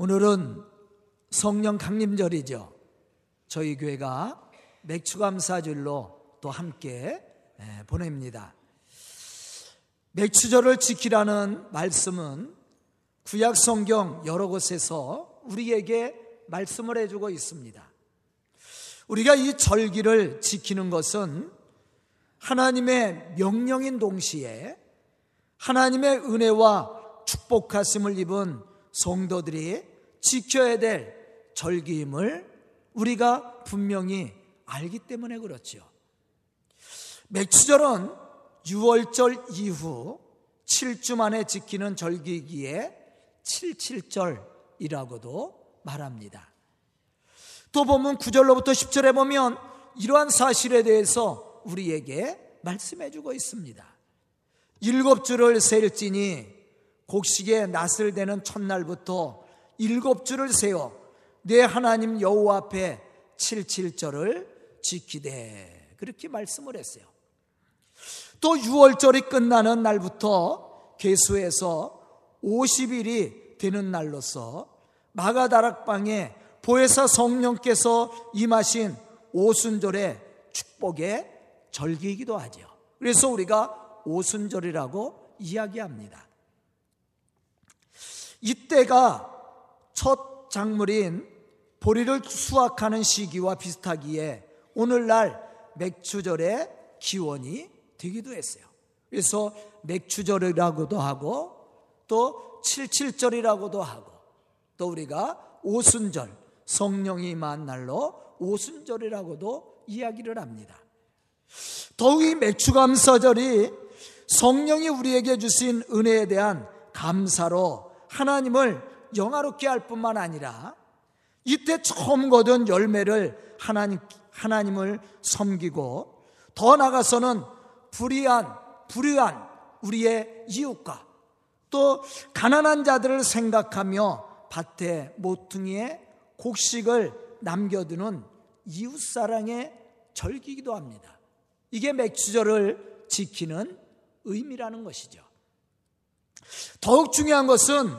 오늘은 성령 강림절이죠. 저희 교회가 맥추감사절로 또 함께 예, 보냅니다. 맥추절을 지키라는 말씀은 구약 성경 여러 곳에서 우리에게 말씀을 해주고 있습니다. 우리가 이 절기를 지키는 것은 하나님의 명령인 동시에 하나님의 은혜와 축복하심을 입은 성도들이 지켜야 될 절기임을 우리가 분명히 알기 때문에 그렇죠. 맥추절은 6월절 이후 7주 만에 지키는 절기기에 77절이라고도 말합니다. 또 보면 9절로부터 10절에 보면 이러한 사실에 대해서 우리에게 말씀해 주고 있습니다. 일곱 주를 셀지니 곡식에 낯을 대는 첫날부터 일곱 주를 세워 내 하나님 여호와 앞에 칠칠절을 지키되 그렇게 말씀을 했어요. 또 6월절이 끝나는 날부터 개수에서 50일이 되는 날로서 마가다락방에 보혜사 성령께서 임하신 오순절의 축복의 절기이기도 하죠. 그래서 우리가 오순절이라고 이야기합니다. 이때가 첫 작물인 보리를 수확하는 시기와 비슷하기에 오늘날 맥추절의 기원이 되기도 했어요. 그래서 맥추절이라고도 하고 또 칠칠절이라고도 하고 또 우리가 오순절 성령이 만 날로 오순절이라고도 이야기를 합니다. 더욱이 맥추감사절이 성령이 우리에게 주신 은혜에 대한 감사로 하나님을 영화롭게 할 뿐만 아니라 이때 처음 거둔 열매를 하나님, 하나님을 섬기고 더 나아가서는 불의한, 불의한 우리의 이웃과 또 가난한 자들을 생각하며 밭에 모퉁이에 곡식을 남겨두는 이웃 사랑의 절기기도 합니다. 이게 맥주절을 지키는 의미라는 것이죠. 더욱 중요한 것은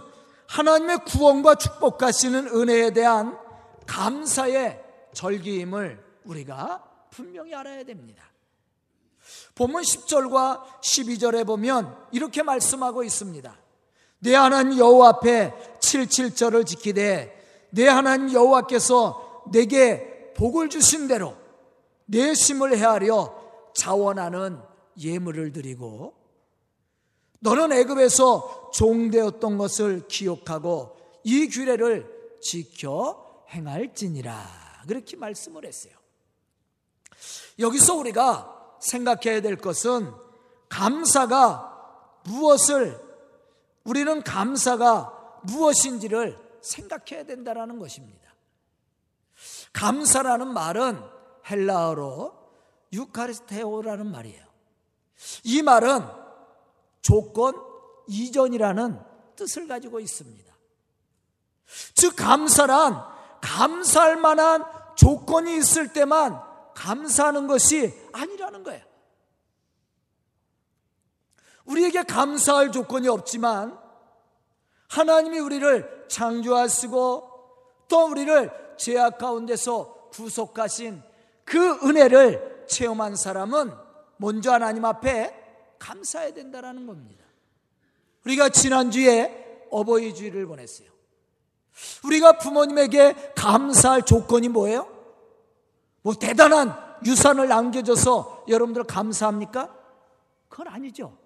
하나님의 구원과 축복하시는 은혜에 대한 감사의 절기임을 우리가 분명히 알아야 됩니다. 본문 10절과 12절에 보면 이렇게 말씀하고 있습니다. 내 하나님 여호와 앞에 77절을 지키되 내 하나님 여호와께서 내게 복을 주신 대로 내 심을 헤아려 자원하는 예물을 드리고 너는 애굽에서 종되었던 것을 기억하고 이 규례를 지켜 행할지니라 그렇게 말씀을 했어요. 여기서 우리가 생각해야 될 것은 감사가 무엇을 우리는 감사가 무엇인지를 생각해야 된다는 것입니다. 감사라는 말은 헬라어로 유카리스테오라는 말이에요. 이 말은 조건 이전이라는 뜻을 가지고 있습니다. 즉, 감사란 감사할 만한 조건이 있을 때만 감사하는 것이 아니라는 거예요. 우리에게 감사할 조건이 없지만 하나님이 우리를 창조하시고 또 우리를 죄악 가운데서 구속하신 그 은혜를 체험한 사람은 먼저 하나님 앞에 감사해야 된다는 겁니다. 우리가 지난주에 어버이 주일을 보냈어요. 우리가 부모님에게 감사할 조건이 뭐예요? 뭐 대단한 유산을 남겨줘서 여러분들 감사합니까? 그건 아니죠.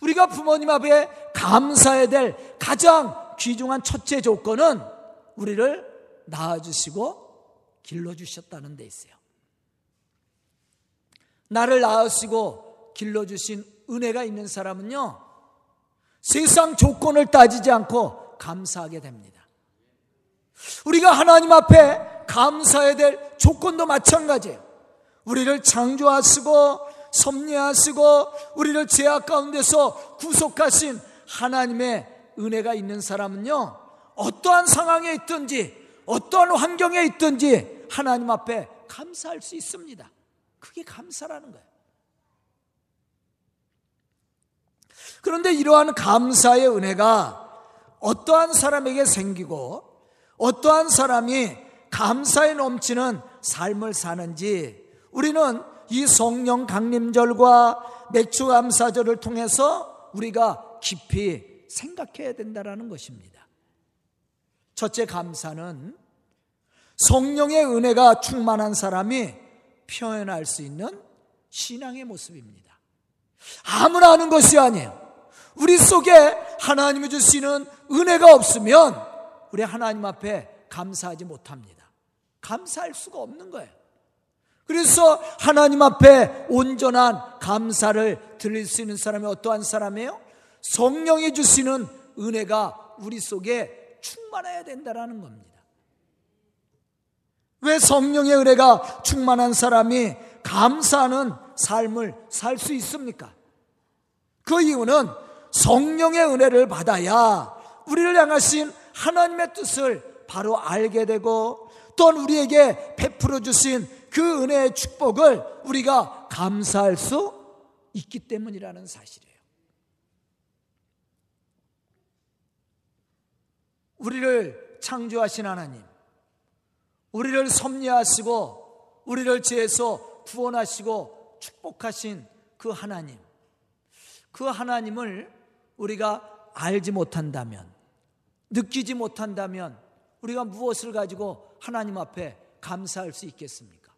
우리가 부모님 앞에 감사해야 될 가장 귀중한 첫째 조건은 우리를 낳아주시고 길러주셨다는 데 있어요. 나를 낳으시고 길러주신 은혜가 있는 사람은요, 세상 조건을 따지지 않고 감사하게 됩니다. 우리가 하나님 앞에 감사해야 될 조건도 마찬가지예요. 우리를 창조하시고 섭리하시고 우리를 죄악 가운데서 구속하신 하나님의 은혜가 있는 사람은요, 어떠한 상황에 있든지, 어떠한 환경에 있든지 하나님 앞에 감사할 수 있습니다. 그게 감사라는 거예요. 그런데 이러한 감사의 은혜가 어떠한 사람에게 생기고 어떠한 사람이 감사에 넘치는 삶을 사는지 우리는 이 성령 강림절과 맥주 감사절을 통해서 우리가 깊이 생각해야 된다라는 것입니다. 첫째 감사는 성령의 은혜가 충만한 사람이 표현할 수 있는 신앙의 모습입니다. 아무나 하는 것이 아니에요. 우리 속에 하나님이 주시는 은혜가 없으면 우리 하나님 앞에 감사하지 못합니다. 감사할 수가 없는 거예요. 그래서 하나님 앞에 온전한 감사를 드릴 수 있는 사람이 어떠한 사람이에요? 성령이 주시는 은혜가 우리 속에 충만해야 된다는 겁니다. 왜 성령의 은혜가 충만한 사람이 감사하는 삶을 살 수 있습니까? 그 이유는 성령의 은혜를 받아야 우리를 향하신 하나님의 뜻을 바로 알게 되고 또한 우리에게 베풀어 주신 그 은혜의 축복을 우리가 감사할 수 있기 때문이라는 사실이에요. 우리를 창조하신 하나님, 우리를 섭리하시고 우리를 죄에서 구원하시고 축복하신 그 하나님, 그 하나님을 우리가 알지 못한다면, 느끼지 못한다면 우리가 무엇을 가지고 하나님 앞에 감사할 수 있겠습니까?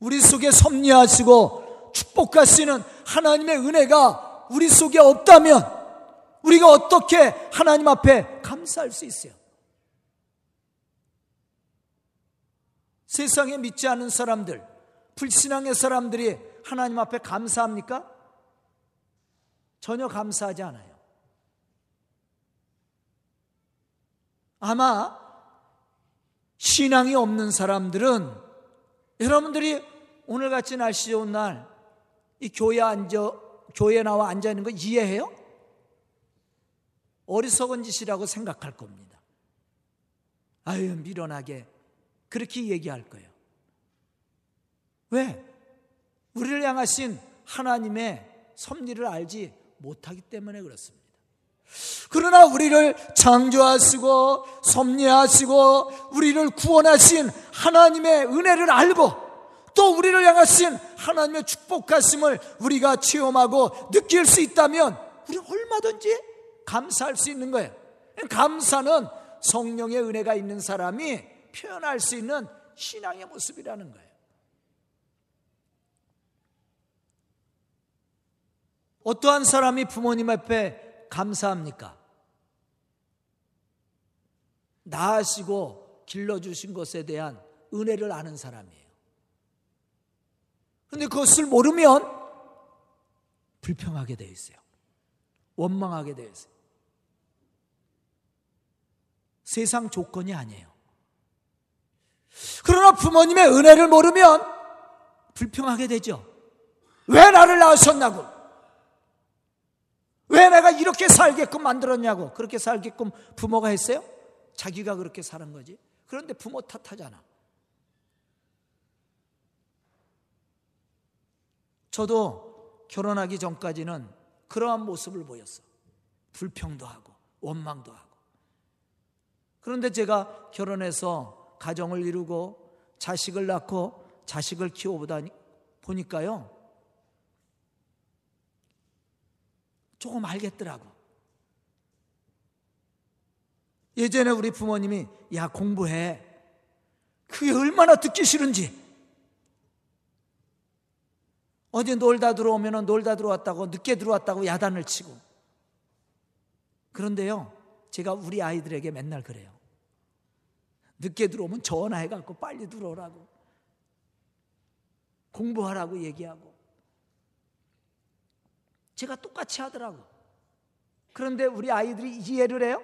우리 속에 섭리하시고 축복하시는 하나님의 은혜가 우리 속에 없다면 우리가 어떻게 하나님 앞에 감사할 수 있어요? 세상에 믿지 않는 사람들, 불신앙의 사람들이 하나님 앞에 감사합니까? 전혀 감사하지 않아요. 아마 신앙이 없는 사람들은 여러분들이 오늘 같이 날씨 좋은 날 이 교회 앉아 교회 나와 앉아 있는 거 이해해요? 어리석은 짓이라고 생각할 겁니다. 아유 미련하게 그렇게 얘기할 거예요. 왜? 우리를 향하신 하나님의 섭리를 알지 못하기 때문에 그렇습니다. 그러나 우리를 창조하시고 섭리하시고 우리를 구원하신 하나님의 은혜를 알고 또 우리를 향하신 하나님의 축복하심을 우리가 체험하고 느낄 수 있다면 우리 얼마든지 감사할 수 있는 거예요. 감사는 성령의 은혜가 있는 사람이 표현할 수 있는 신앙의 모습이라는 거예요. 어떠한 사람이 부모님 앞에 감사합니까? 나으시고 길러주신 것에 대한 은혜를 아는 사람이에요. 근데 그것을 모르면 불평하게 되어 있어요. 원망하게 되어 있어요. 세상 조건이 아니에요. 그러나 부모님의 은혜를 모르면 불평하게 되죠. 왜 나를 낳으셨냐고. 왜 내가 이렇게 살게끔 만들었냐고. 그렇게 살게끔 부모가 했어요? 자기가 그렇게 사는 거지. 그런데 부모 탓하잖아. 저도 결혼하기 전까지는 그러한 모습을 보였어. 불평도 하고, 원망도 하고. 그런데 제가 결혼해서 가정을 이루고 자식을 낳고 자식을 키워보다 보니까요. 조금 알겠더라고. 예전에 우리 부모님이 야 공부해. 그게 얼마나 듣기 싫은지. 어디 놀다 들어오면 놀다 들어왔다고 늦게 들어왔다고 야단을 치고. 그런데요, 제가 우리 아이들에게 맨날 그래요. 늦게 들어오면 전화해갖고 빨리 들어오라고. 공부하라고 얘기하고. 제가 똑같이 하더라고. 그런데 우리 아이들이 이해를 해요?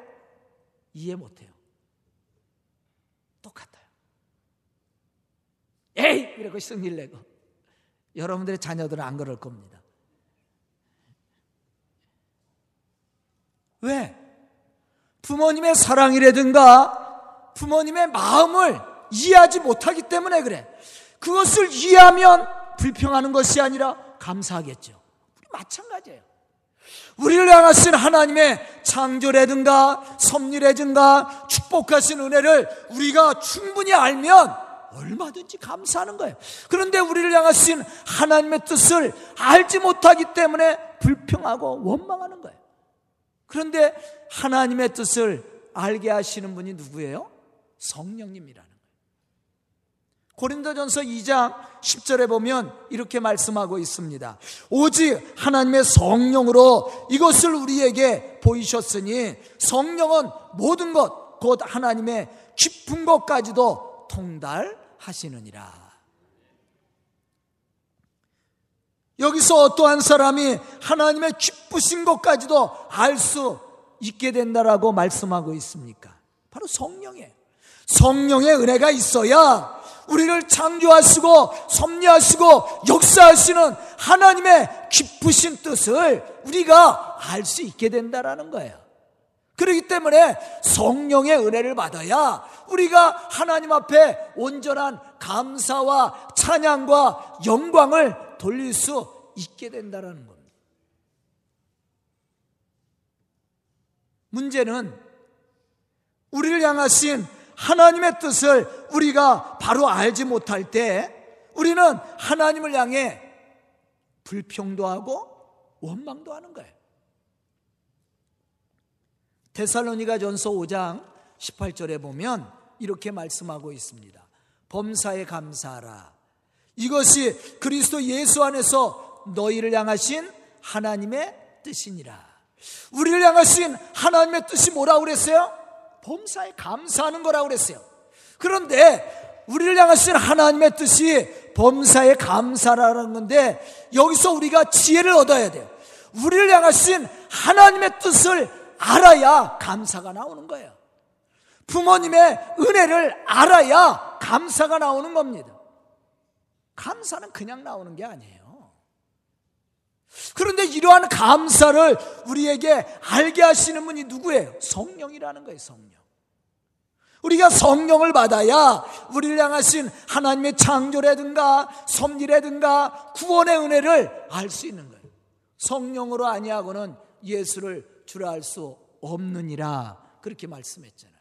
이해 못해요. 똑같아요. 에이! 이러고 승리를 내고. 여러분들의 자녀들은 안 그럴 겁니다. 왜? 부모님의 사랑이라든가 부모님의 마음을 이해하지 못하기 때문에 그래. 그것을 이해하면 불평하는 것이 아니라 감사하겠죠. 마찬가지예요. 우리를 향하신 하나님의 창조라든가 섭리라든가 축복하신 은혜를 우리가 충분히 알면 얼마든지 감사하는 거예요. 그런데 우리를 향하신 하나님의 뜻을 알지 못하기 때문에 불평하고 원망하는 거예요. 그런데 하나님의 뜻을 알게 하시는 분이 누구예요? 성령님이라는. 고린도전서 2장 10절에 보면 이렇게 말씀하고 있습니다. 오직 하나님의 성령으로 이것을 우리에게 보이셨으니 성령은 모든 것, 곧 하나님의 깊은 것까지도 통달하시느니라. 여기서 어떠한 사람이 하나님의 기쁘신 것까지도 알 수 있게 된다라고 말씀하고 있습니까? 바로 성령에 성령의 은혜가 있어야 우리를 창조하시고 섭리하시고 역사하시는 하나님의 기쁘신 뜻을 우리가 알 수 있게 된다라는 거예요. 그렇기 때문에 성령의 은혜를 받아야 우리가 하나님 앞에 온전한 감사와 찬양과 영광을 돌릴 수 있게 된다는 겁니다. 문제는 우리를 향하신 하나님의 뜻을 우리가 바로 알지 못할 때 우리는 하나님을 향해 불평도 하고 원망도 하는 거예요. 데살로니가 전서 5장 18절에 보면 이렇게 말씀하고 있습니다. 범사에 감사하라. 이것이 그리스도 예수 안에서 너희를 향하신 하나님의 뜻이니라. 우리를 향하신 하나님의 뜻이 뭐라고 그랬어요? 범사에 감사하는 거라고 그랬어요. 그런데 우리를 향하신 하나님의 뜻이 범사에 감사라는 건데 여기서 우리가 지혜를 얻어야 돼요. 우리를 향하신 하나님의 뜻을 알아야 감사가 나오는 거예요. 부모님의 은혜를 알아야 감사가 나오는 겁니다. 감사는 그냥 나오는 게 아니에요. 그런데 이러한 감사를 우리에게 알게 하시는 분이 누구예요? 성령이라는 거예요, 성령. 우리가 성령을 받아야 우리를 향하신 하나님의 창조라든가 섭리라든가 구원의 은혜를 알 수 있는 거예요. 성령으로 아니하고는 예수를 주라 할 수 없느니라 그렇게 말씀했잖아요.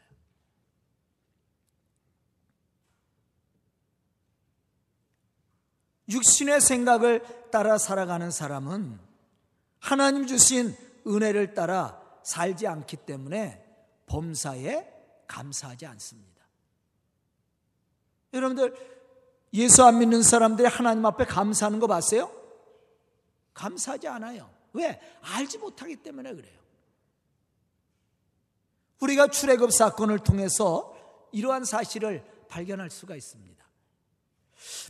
육신의 생각을 따라 살아가는 사람은 하나님 주신 은혜를 따라 살지 않기 때문에 범사에 감사하지 않습니다. 여러분들 예수 안 믿는 사람들이 하나님 앞에 감사하는 거 봤어요? 감사하지 않아요. 왜? 알지 못하기 때문에 그래요. 우리가 출애굽 사건을 통해서 이러한 사실을 발견할 수가 있습니다.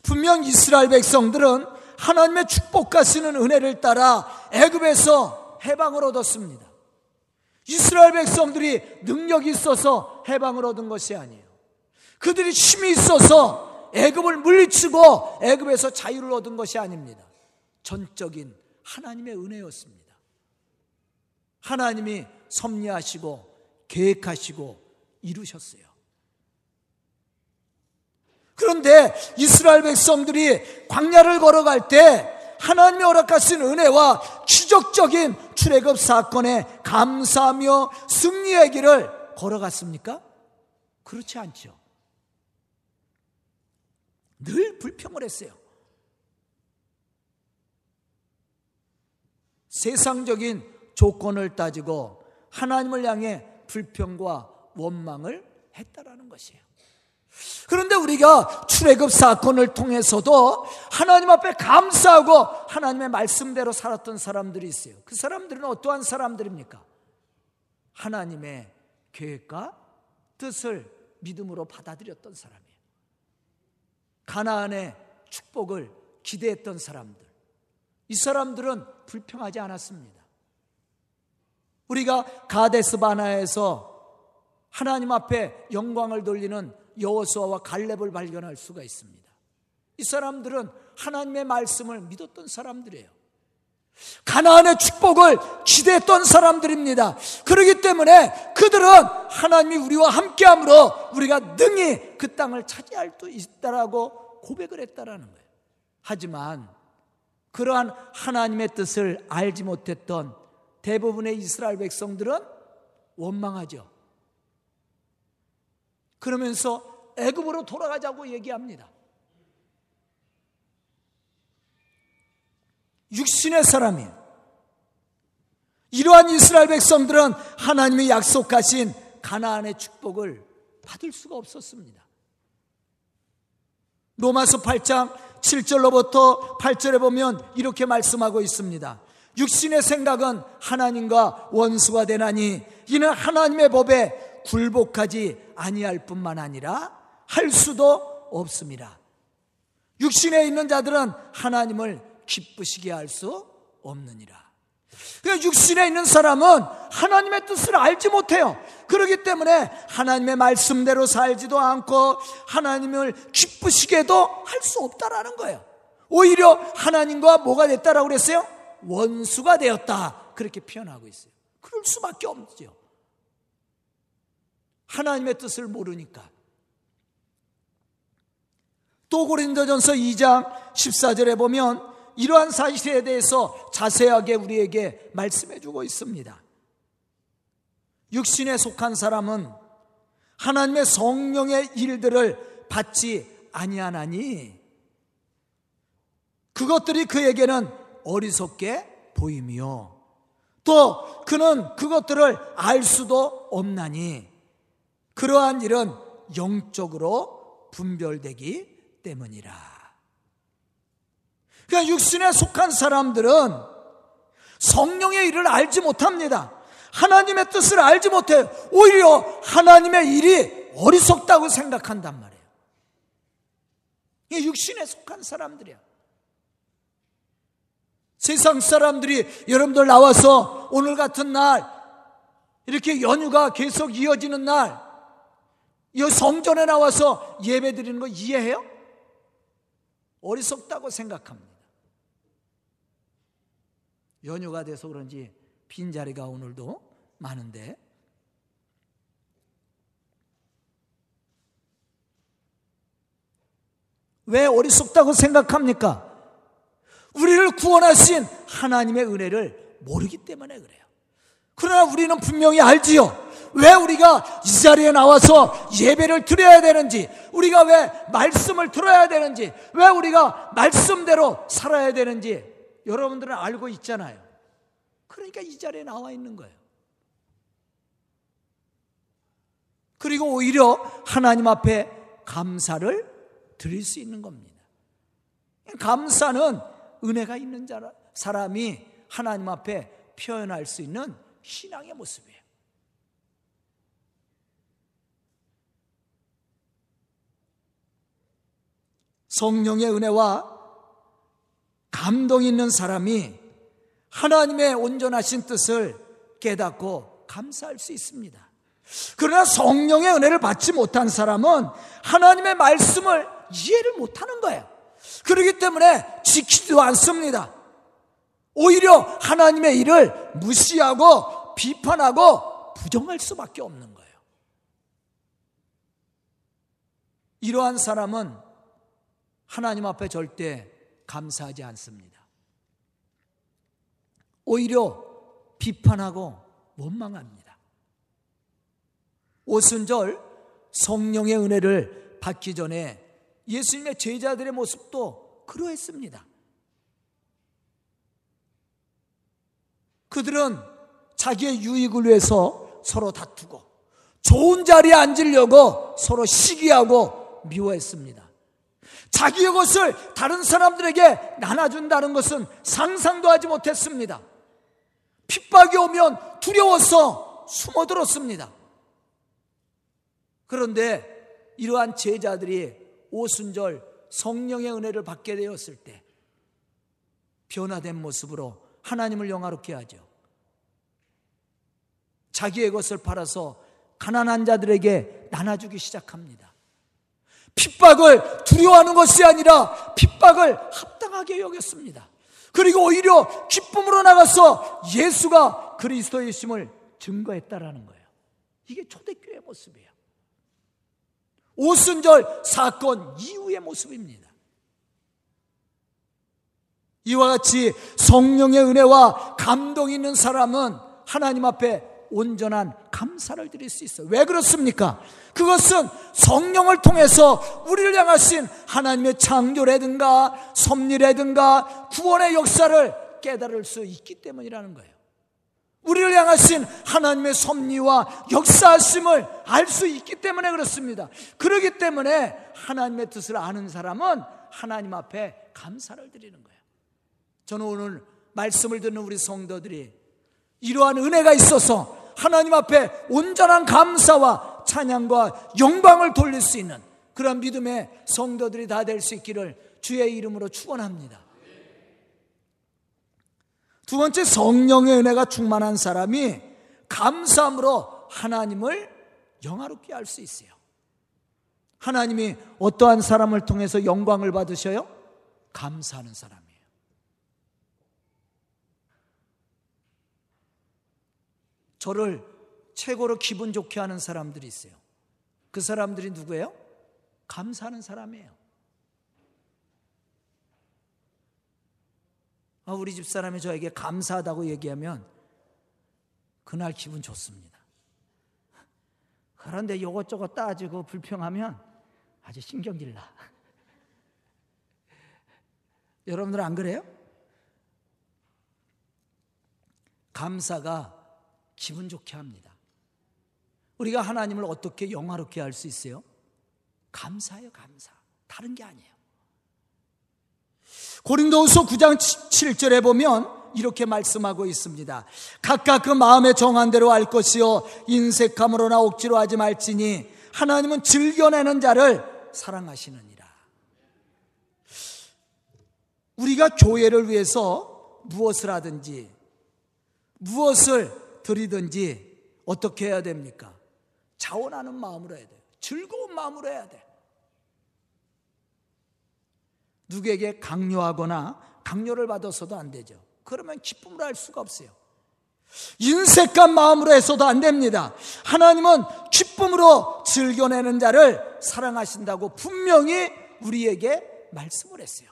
분명 이스라엘 백성들은 하나님의 축복하시는 은혜를 따라 애굽에서 해방을 얻었습니다. 이스라엘 백성들이 능력이 있어서 해방을 얻은 것이 아니에요. 그들이 힘이 있어서 애굽을 물리치고 애굽에서 자유를 얻은 것이 아닙니다. 전적인 하나님의 은혜였습니다. 하나님이 섭리하시고 계획하시고 이루셨어요. 그런데 이스라엘 백성들이 광야를 걸어갈 때 하나님의 허락하신 은혜와 기적적인 출애굽 사건에 감사하며 승리의 길을 걸어갔습니까? 그렇지 않죠. 늘 불평을 했어요. 세상적인 조건을 따지고 하나님을 향해 불평과 원망을 했다라는 것이에요. 그런데 우리가 출애굽 사건을 통해서도 하나님 앞에 감사하고 하나님의 말씀대로 살았던 사람들이 있어요. 그 사람들은 어떠한 사람들입니까? 하나님의 계획과 뜻을 믿음으로 받아들였던 사람이에요. 가나안의 축복을 기대했던 사람들. 이 사람들은 불평하지 않았습니다. 우리가 가데스 바나에서 하나님 앞에 영광을 돌리는 여호수아와 갈렙을 발견할 수가 있습니다. 이 사람들은 하나님의 말씀을 믿었던 사람들이에요. 가나안의 축복을 기대했던 사람들입니다. 그렇기 때문에 그들은 하나님이 우리와 함께함으로 우리가 능히 그 땅을 차지할 수 있다라고 고백을 했다라는 거예요. 하지만 그러한 하나님의 뜻을 알지 못했던 대부분의 이스라엘 백성들은 원망하죠. 그러면서 애굽으로 돌아가자고 얘기합니다. 육신의 사람이 이러한 이스라엘 백성들은 하나님이 약속하신 가나안의 축복을 받을 수가 없었습니다. 로마서 8장 7절로부터 8절에 보면 이렇게 말씀하고 있습니다. 육신의 생각은 하나님과 원수가 되나니 이는 하나님의 법에 굴복하지 아니할 뿐만 아니라 할 수도 없습니다. 육신에 있는 자들은 하나님을 기쁘시게 할 수 없느니라. 육신에 있는 사람은 하나님의 뜻을 알지 못해요. 그렇기 때문에 하나님의 말씀대로 살지도 않고 하나님을 기쁘시게도 할 수 없다라는 거예요. 오히려 하나님과 뭐가 됐다라고 그랬어요? 원수가 되었다. 그렇게 표현하고 있어요. 그럴 수밖에 없죠. 하나님의 뜻을 모르니까. 또 고린도전서 2장 14절에 보면 이러한 사실에 대해서 자세하게 우리에게 말씀해 주고 있습니다. 육신에 속한 사람은 하나님의 성령의 일들을 받지 아니하나니 그것들이 그에게는 어리석게 보이며 또 그는 그것들을 알 수도 없나니 그러한 일은 영적으로 분별되기 때문이라. 그러니까 육신에 속한 사람들은 성령의 일을 알지 못합니다. 하나님의 뜻을 알지 못해요. 오히려 하나님의 일이 어리석다고 생각한단 말이에요. 이게 육신에 속한 사람들이야. 세상 사람들이 여러분들 나와서 오늘 같은 날 이렇게 연휴가 계속 이어지는 날, 이 성전에 나와서 예배 드리는 거 이해해요? 어리석다고 생각합니다. 연휴가 돼서 그런지 빈자리가 오늘도 많은데 왜 어리석다고 생각합니까? 우리를 구원하신 하나님의 은혜를 모르기 때문에 그래요. 그러나 우리는 분명히 알지요. 왜 우리가 이 자리에 나와서 예배를 드려야 되는지, 우리가 왜 말씀을 들어야 되는지, 왜 우리가 말씀대로 살아야 되는지, 여러분들은 알고 있잖아요. 그러니까 이 자리에 나와 있는 거예요. 그리고 오히려 하나님 앞에 감사를 드릴 수 있는 겁니다. 감사는 은혜가 있는 사람이 하나님 앞에 표현할 수 있는 신앙의 모습이에요. 성령의 은혜와 감동 있는 사람이 하나님의 온전하신 뜻을 깨닫고 감사할 수 있습니다. 그러나 성령의 은혜를 받지 못한 사람은 하나님의 말씀을 이해를 못하는 거예요. 그렇기 때문에 지키지도 않습니다. 오히려 하나님의 일을 무시하고 비판하고 부정할 수밖에 없는 거예요. 이러한 사람은 하나님 앞에 절대 감사하지 않습니다. 오히려 비판하고 원망합니다. 오순절 성령의 은혜를 받기 전에 예수님의 제자들의 모습도 그러했습니다. 그들은 자기의 유익을 위해서 서로 다투고 좋은 자리에 앉으려고 서로 시기하고 미워했습니다. 자기의 것을 다른 사람들에게 나눠준다는 것은 상상도 하지 못했습니다. 핍박이 오면 두려워서 숨어들었습니다. 그런데 이러한 제자들이 오순절 성령의 은혜를 받게 되었을 때 변화된 모습으로 하나님을 영화롭게 하죠. 자기의 것을 팔아서 가난한 자들에게 나눠주기 시작합니다. 핍박을 두려워하는 것이 아니라 핍박을 합당하게 여겼습니다. 그리고 오히려 기쁨으로 나가서 예수가 그리스도의 심을 증거했다라는 거예요. 이게 초대교회 모습이에요. 오순절 사건 이후의 모습입니다. 이와 같이 성령의 은혜와 감동이 있는 사람은 하나님 앞에 온전한 감사를 드릴 수 있어요. 왜 그렇습니까? 그것은 성령을 통해서 우리를 향하신 하나님의 창조라든가 섭리라든가 구원의 역사를 깨달을 수 있기 때문이라는 거예요. 우리를 향하신 하나님의 섭리와 역사하심을 알 수 있기 때문에 그렇습니다. 그러기 때문에 하나님의 뜻을 아는 사람은 하나님 앞에 감사를 드리는 거예요. 저는 오늘 말씀을 듣는 우리 성도들이 이러한 은혜가 있어서 하나님 앞에 온전한 감사와 찬양과 영광을 돌릴 수 있는 그런 믿음의 성도들이 다 될 수 있기를 주의 이름으로 축원합니다. 두 번째 성령의 은혜가 충만한 사람이 감사함으로 하나님을 영화롭게 할 수 있어요. 하나님이 어떠한 사람을 통해서 영광을 받으셔요? 감사하는 사람이에요. 저를 최고로 기분 좋게 하는 사람들이 있어요. 그 사람들이 누구예요? 감사하는 사람이에요. 아, 우리 집 사람이 저에게 감사하다고 얘기하면 그날 기분 좋습니다. 그런데 요것저것 따지고 불평하면 아주 신경질 나. 여러분들 안 그래요? 감사가 기분 좋게 합니다. 우리가 하나님을 어떻게 영화롭게 할 수 있어요? 감사예요, 감사. 다른 게 아니에요. 고린도후서 9장 7절에 보면 이렇게 말씀하고 있습니다. 각각 그 마음에 정한 대로 알 것이요 인색함으로나 억지로 하지 말지니 하나님은 즐겨내는 자를 사랑하시느니라. 우리가 교회를 위해서 무엇을 하든지 무엇을 드리든지 어떻게 해야 됩니까? 자원하는 마음으로 해야 돼요. 즐거운 마음으로 해야 돼. 누구에게 강요하거나 강요를 받아서도 안 되죠. 그러면 기쁨을 할 수가 없어요. 인색한 마음으로 해서도 안 됩니다. 하나님은 기쁨으로 즐겨내는 자를 사랑하신다고 분명히 우리에게 말씀을 했어요.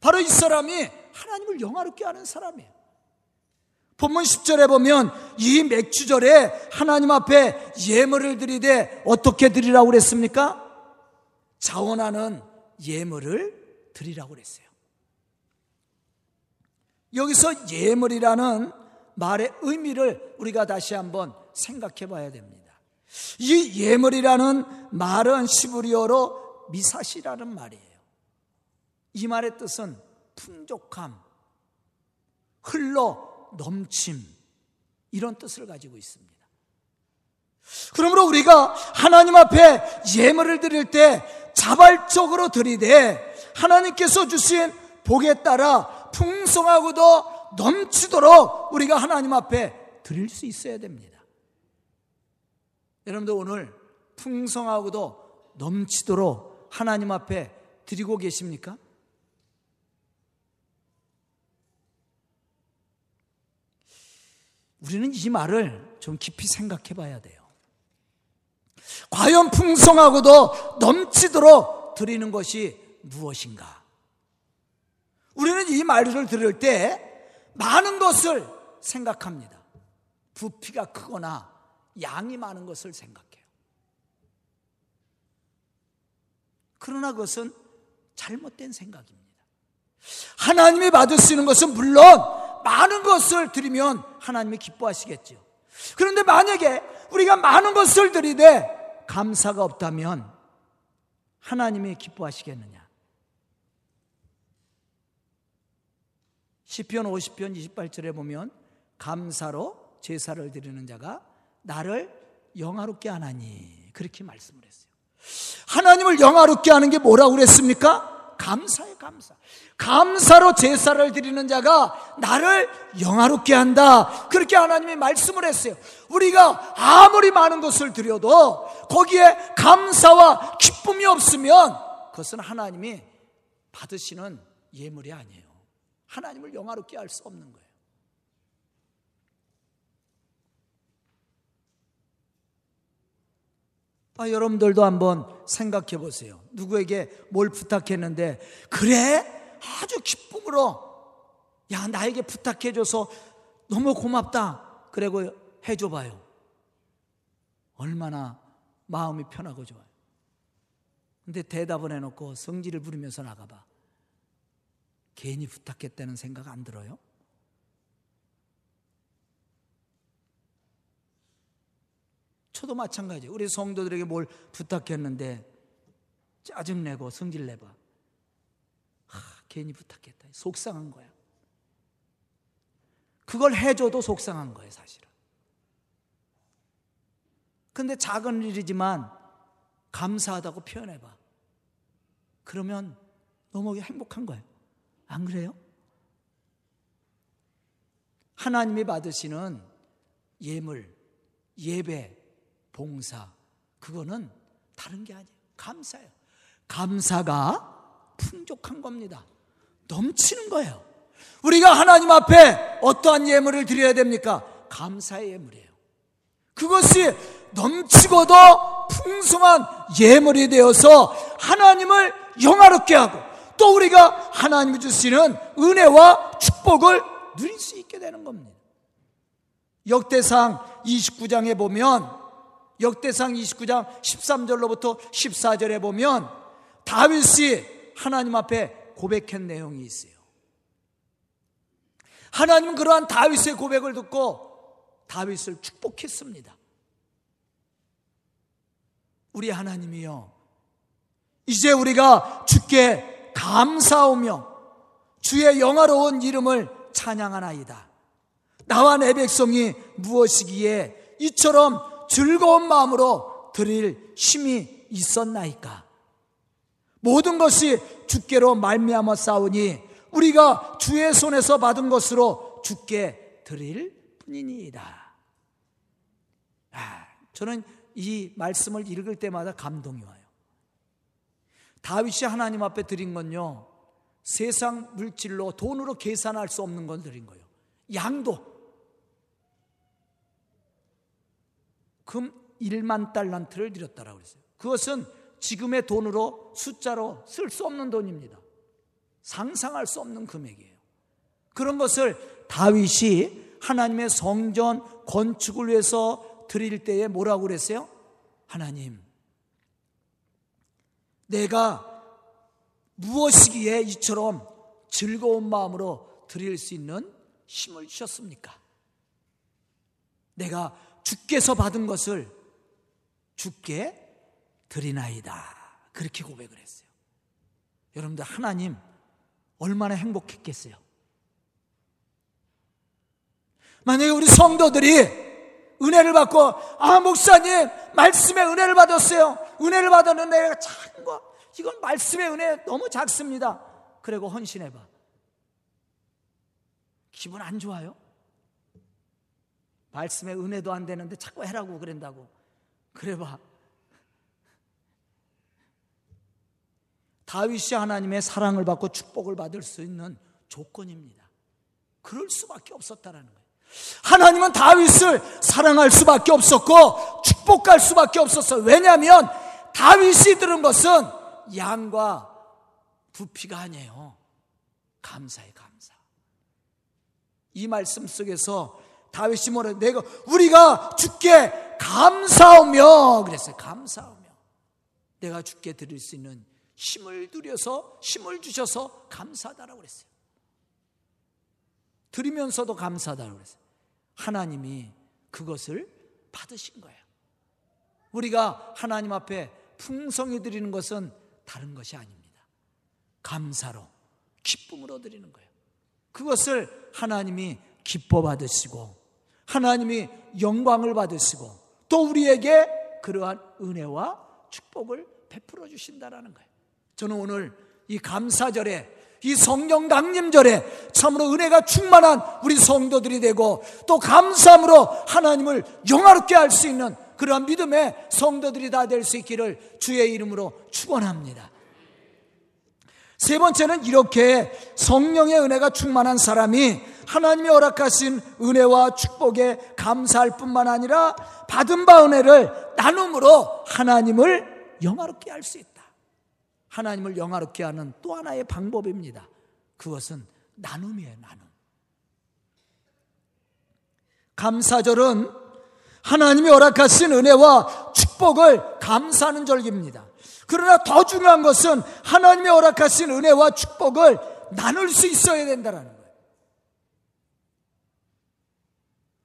바로 이 사람이 하나님을 영화롭게 하는 사람이에요. 본문 10절에 보면 이 맥주절에 하나님 앞에 예물을 드리되 어떻게 드리라고 그랬습니까? 자원하는 예물을 드리라고 그랬어요. 여기서 예물이라는 말의 의미를 우리가 다시 한번 생각해 봐야 됩니다. 이 예물이라는 말은 시브리어로 미사시라는 말이에요. 이 말의 뜻은 풍족함, 흘러 넘침, 이런 뜻을 가지고 있습니다. 그러므로 우리가 하나님 앞에 예물을 드릴 때 자발적으로 드리되 하나님께서 주신 복에 따라 풍성하고도 넘치도록 우리가 하나님 앞에 드릴 수 있어야 됩니다. 여러분들 오늘 풍성하고도 넘치도록 하나님 앞에 드리고 계십니까? 우리는 이 말을 좀 깊이 생각해 봐야 돼요. 과연 풍성하고도 넘치도록 드리는 것이 무엇인가? 우리는 이 말을 들을 때 많은 것을 생각합니다. 부피가 크거나 양이 많은 것을 생각해요. 그러나 그것은 잘못된 생각입니다. 하나님이 받으시는 것은 물론 많은 것을 드리면 하나님이 기뻐하시겠죠. 그런데 만약에 우리가 많은 것을 드리되 감사가 없다면 하나님이 기뻐하시겠느냐? 시편 50편 28절에 보면 감사로 제사를 드리는 자가 나를 영화롭게 하나니 그렇게 말씀을 했어요. 하나님을 영화롭게 하는 게 뭐라고 그랬습니까? 감사에 감사. 감사로 제사를 드리는 자가 나를 영화롭게 한다. 그렇게 하나님이 말씀을 했어요. 우리가 아무리 많은 것을 드려도 거기에 감사와 기쁨이 없으면 그것은 하나님이 받으시는 예물이 아니에요. 하나님을 영화롭게 할 수 없는 거예요. 아, 여러분들도 한번 생각해 보세요. 누구에게 뭘 부탁했는데, 그래? 아주 기쁨으로 야, 나에게 부탁해줘서 너무 고맙다. 그리고 해줘봐요. 얼마나 마음이 편하고 좋아요. 근데 대답을 해놓고 성질을 부리면서 나가봐. 괜히 부탁했다는 생각 안 들어요? 저도 마찬가지. 우리 성도들에게 뭘 부탁했는데 짜증내고 성질내봐. 아, 괜히 부탁했다. 속상한 거야. 그걸 해줘도 속상한 거예요, 사실은. 근데 작은 일이지만 감사하다고 표현해봐. 그러면 너무 행복한 거예요. 안 그래요? 하나님이 받으시는 예물, 예배, 봉사, 그거는 다른 게 아니에요. 감사예요. 감사가 풍족한 겁니다. 넘치는 거예요. 우리가 하나님 앞에 어떠한 예물을 드려야 됩니까? 감사의 예물이에요. 그것이 넘치고도 풍성한 예물이 되어서 하나님을 영화롭게 하고 또 우리가 하나님이 주시는 은혜와 축복을 누릴 수 있게 되는 겁니다. 역대상 29장에 보면 역대상 29장 13절로부터 14절에 보면 다윗이 하나님 앞에 고백한 내용이 있어요. 하나님은 그러한 다윗의 고백을 듣고 다윗을 축복했습니다. 우리 하나님이요. 이제 우리가 주께 감사하며 주의 영화로운 이름을 찬양하나이다. 나와 내 백성이 무엇이기에 이처럼 즐거운 마음으로 드릴 힘이 있었나이까? 모든 것이 주께로 말미암아 싸우니 우리가 주의 손에서 받은 것으로 주께 드릴 뿐이니이다. 아, 저는 이 말씀을 읽을 때마다 감동이 와요. 다윗이 하나님 앞에 드린 건요, 세상 물질로 돈으로 계산할 수 없는 건 드린 거예요. 양도. 금 1만 달란트를 드렸다라고 그랬어요. 그것은 지금의 돈으로 숫자로 쓸 수 없는 돈입니다. 상상할 수 없는 금액이에요. 그런 것을 다윗이 하나님의 성전 건축을 위해서 드릴 때에 뭐라고 그랬어요? 하나님, 내가 무엇이기에 이처럼 즐거운 마음으로 드릴 수 있는 힘을 주셨습니까? 내가 주께서 받은 것을 주께 드리나이다. 그렇게 고백을 했어요. 여러분들, 하나님 얼마나 행복했겠어요? 만약에 우리 성도들이 은혜를 받고, 아, 목사님, 말씀의 은혜를 받았어요. 은혜를 받았는데 내가 작은 거, 이건 말씀의 은혜 너무 작습니다. 그리고 헌신해 봐. 기분 안 좋아요? 말씀의 은혜도 안 되는데 자꾸 해라고 그런다고. 그래봐. 다윗이 하나님의 사랑을 받고 축복을 받을 수 있는 조건입니다. 그럴 수밖에 없었다라는 거예요. 하나님은 다윗을 사랑할 수밖에 없었고 축복할 수밖에 없었어요. 왜냐하면 다윗이 들은 것은 양과 부피가 아니에요. 감사의 감사. 이 말씀 속에서 다윗이 뭐래? 내가 우리가 주께 감사하며 그랬어요. 감사하며 내가 주께 드릴 수 있는 힘을 누려서 힘을 주셔서 감사하다라고 그랬어요. 드리면서도 감사하다고 그랬어요. 하나님이 그것을 받으신 거예요. 우리가 하나님 앞에 풍성히 드리는 것은 다른 것이 아닙니다. 감사로, 기쁨으로 드리는 거예요. 그것을 하나님이 기뻐 받으시고, 하나님이 영광을 받으시고, 또 우리에게 그러한 은혜와 축복을 베풀어 주신다라는 거예요. 저는 오늘 이 감사절에 이 성령 강림절에 참으로 은혜가 충만한 우리 성도들이 되고 또 감사함으로 하나님을 영화롭게 할 수 있는 그러한 믿음의 성도들이 다 될 수 있기를 주의 이름으로 축원합니다. 세 번째는 이렇게 성령의 은혜가 충만한 사람이 하나님이 허락하신 은혜와 축복에 감사할 뿐만 아니라 받은 바 은혜를 나눔으로 하나님을 영화롭게 할 수 있다. 하나님을 영화롭게 하는 또 하나의 방법입니다. 그것은 나눔이에요, 나눔. 감사절은 하나님이 허락하신 은혜와 축복을 감사하는 절기입니다. 그러나 더 중요한 것은 하나님이 허락하신 은혜와 축복을 나눌 수 있어야 된다는 거예요.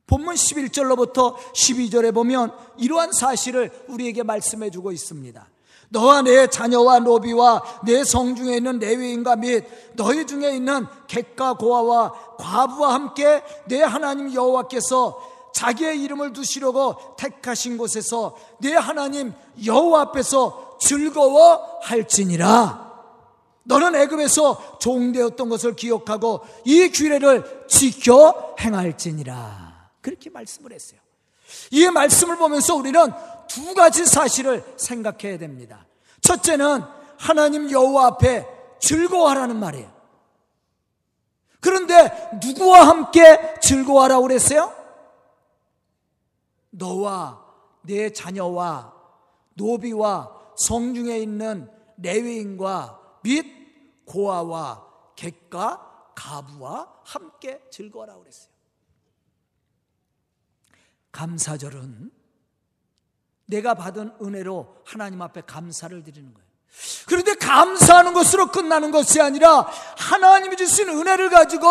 본문 11절로부터 12절에 보면 이러한 사실을 우리에게 말씀해 주고 있습니다. 너와 내 자녀와 노비와 내 성 중에 있는 레위인과 및 너희 중에 있는 객과 고아와 과부와 함께 내 하나님 여호와께서 자기의 이름을 두시려고 택하신 곳에서 내 하나님 여호와 앞에서 즐거워 할지니라. 너는 애굽에서 종되었던 것을 기억하고 이 규례를 지켜 행할지니라. 그렇게 말씀을 했어요. 이 말씀을 보면서 우리는 두 가지 사실을 생각해야 됩니다. 첫째는 하나님 여호와 앞에 즐거워하라는 말이에요. 그런데 누구와 함께 즐거워하라고 그랬어요? 너와 내 자녀와 노비와 성중에 있는 레위인과 및 고아와 객과 가부와 함께 즐거워라고 그랬어요. 감사절은 내가 받은 은혜로 하나님 앞에 감사를 드리는 거예요. 그런데 감사하는 것으로 끝나는 것이 아니라 하나님이 주신 은혜를 가지고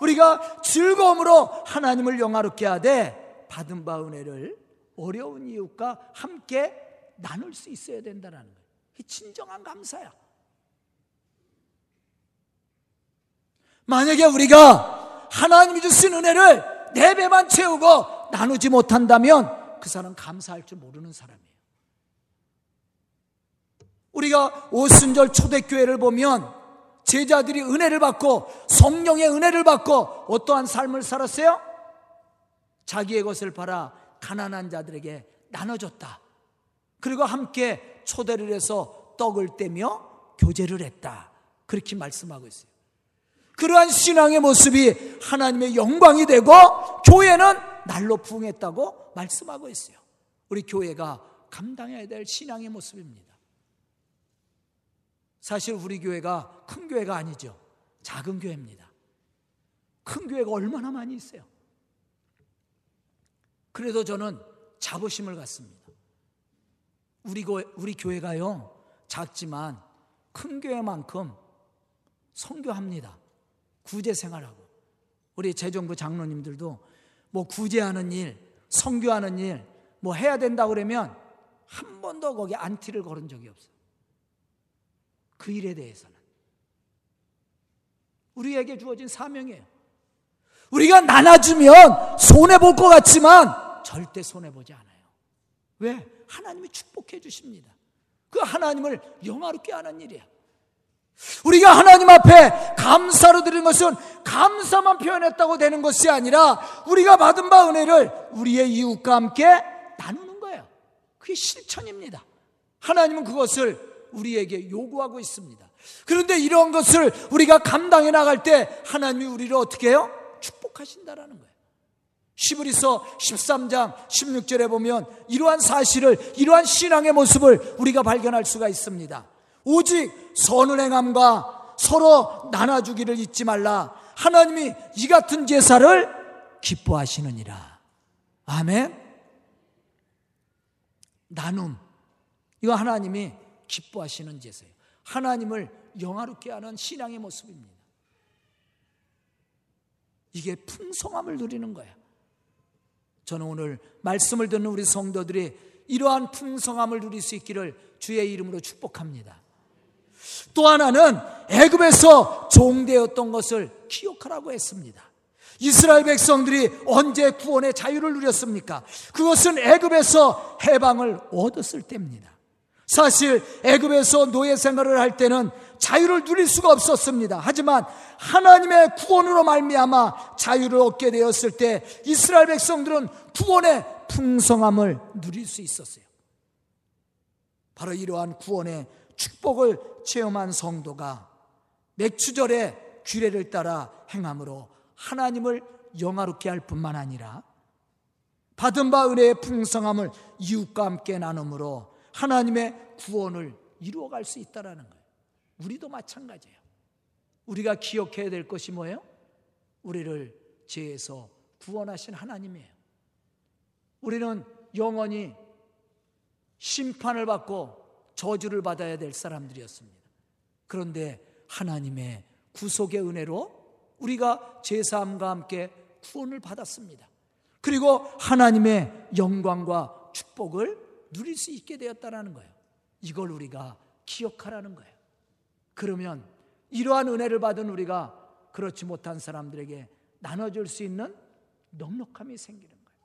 우리가 즐거움으로 하나님을 영화롭게 하되 받은 바 은혜를 어려운 이웃과 함께 나눌 수 있어야 된다는 거예요. 진정한 감사야. 만약에 우리가 하나님이 주신 은혜를 내 배만 채우고 나누지 못한다면 그 사람 감사할 줄 모르는 사람이에요. 우리가 오순절 초대교회를 보면 제자들이 은혜를 받고 성령의 은혜를 받고 어떠한 삶을 살았어요? 자기의 것을 팔아 가난한 자들에게 나눠줬다. 그리고 함께 초대를 해서 떡을 떼며 교제를 했다. 그렇게 말씀하고 있어요. 그러한 신앙의 모습이 하나님의 영광이 되고 교회는 날로 부흥했다고 말씀하고 있어요. 우리 교회가 감당해야 될 신앙의 모습입니다. 사실 우리 교회가 큰 교회가 아니죠. 작은 교회입니다. 큰 교회가 얼마나 많이 있어요. 그래도 저는 자부심을 갖습니다. 우리, 교, 우리 교회가요, 작지만 큰 교회만큼 성교합니다. 구제 생활하고 우리 재정부 장로님들도 뭐 구제하는 일, 성교하는 일, 뭐 해야 된다 그러면 한 번도 거기 안티를 걸은 적이 없어요. 그 일에 대해서는 우리에게 주어진 사명이에요. 우리가 나눠주면 손해 볼 것 같지만 절대 손해 보지 않아요. 왜? 하나님이 축복해 주십니다. 그 하나님을 영화롭게 하는 일이에요. 우리가 하나님 앞에 감사로 드린 것은 감사만 표현했다고 되는 것이 아니라 우리가 받은 바 은혜를 우리의 이웃과 함께 나누는 거예요. 그게 실천입니다. 하나님은 그것을 우리에게 요구하고 있습니다. 그런데 이런 것을 우리가 감당해 나갈 때 하나님이 우리를 어떻게 해요? 축복하신다라는 거예요. 시브리서 13장 16절에 보면 이러한 사실을 이러한 신앙의 모습을 우리가 발견할 수가 있습니다. 오직 선을 행함과 서로 나눠주기를 잊지 말라. 하나님이 이 같은 제사를 기뻐하시느니라. 아멘. 나눔. 이거 하나님이 기뻐하시는 제사예요. 하나님을 영화롭게 하는 신앙의 모습입니다. 이게 풍성함을 누리는 거야. 저는 오늘 말씀을 듣는 우리 성도들이 이러한 풍성함을 누릴 수 있기를 주의 이름으로 축복합니다. 또 하나는 애굽에서 종되었던 것을 기억하라고 했습니다. 이스라엘 백성들이 언제 구원의 자유를 누렸습니까? 그것은 애굽에서 해방을 얻었을 때입니다. 사실 애굽에서 노예 생활을 할 때는 자유를 누릴 수가 없었습니다. 하지만 하나님의 구원으로 말미암아 자유를 얻게 되었을 때 이스라엘 백성들은 구원의 풍성함을 누릴 수 있었어요. 바로 이러한 구원의 축복을 체험한 성도가 맥주절의 규례를 따라 행함으로 하나님을 영화롭게 할 뿐만 아니라 받은 바 은혜의 풍성함을 이웃과 함께 나눔으로 하나님의 구원을 이루어갈 수 있다라는 거예요. 우리도 마찬가지예요. 우리가 기억해야 될 것이 뭐예요? 우리를 죄에서 구원하신 하나님이에요. 우리는 영원히 심판을 받고 저주를 받아야 될 사람들이었습니다. 그런데 하나님의 구속의 은혜로 우리가 제사함과 함께 구원을 받았습니다. 그리고 하나님의 영광과 축복을 누릴 수 있게 되었다라는 거예요. 이걸 우리가 기억하라는 거예요. 그러면 이러한 은혜를 받은 우리가 그렇지 못한 사람들에게 나눠줄 수 있는 넉넉함이 생기는 거예요.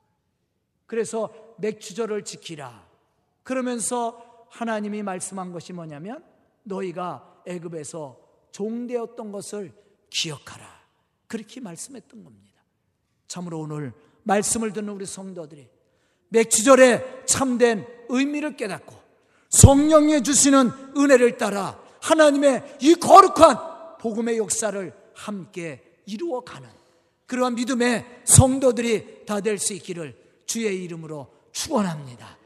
그래서 맥주절을 지키라. 그러면서 하나님이 말씀한 것이 뭐냐면 너희가 애굽에서 종되었던 것을 기억하라. 그렇게 말씀했던 겁니다. 참으로 오늘 말씀을 듣는 우리 성도들이 맥주절의 참된 의미를 깨닫고 성령이 주시는 은혜를 따라 하나님의 이 거룩한 복음의 역사를 함께 이루어가는 그러한 믿음의 성도들이 다 될 수 있기를 주의 이름으로 축원합니다.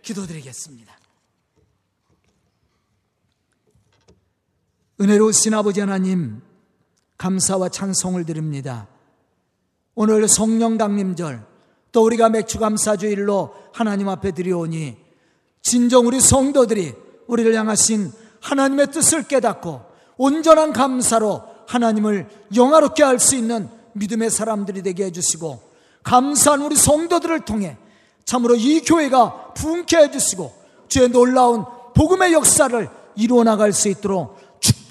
기도드리겠습니다. 은혜로우신 아버지 하나님 감사와 찬송을 드립니다. 오늘 성령 강림절 또 우리가 맥주 감사주일로 하나님 앞에 드려오니 진정 우리 성도들이 우리를 향하신 하나님의 뜻을 깨닫고 온전한 감사로 하나님을 영화롭게 할 수 있는 믿음의 사람들이 되게 해주시고 감사한 우리 성도들을 통해 참으로 이 교회가 부흥케 해주시고 주의 놀라운 복음의 역사를 이루어 나갈 수 있도록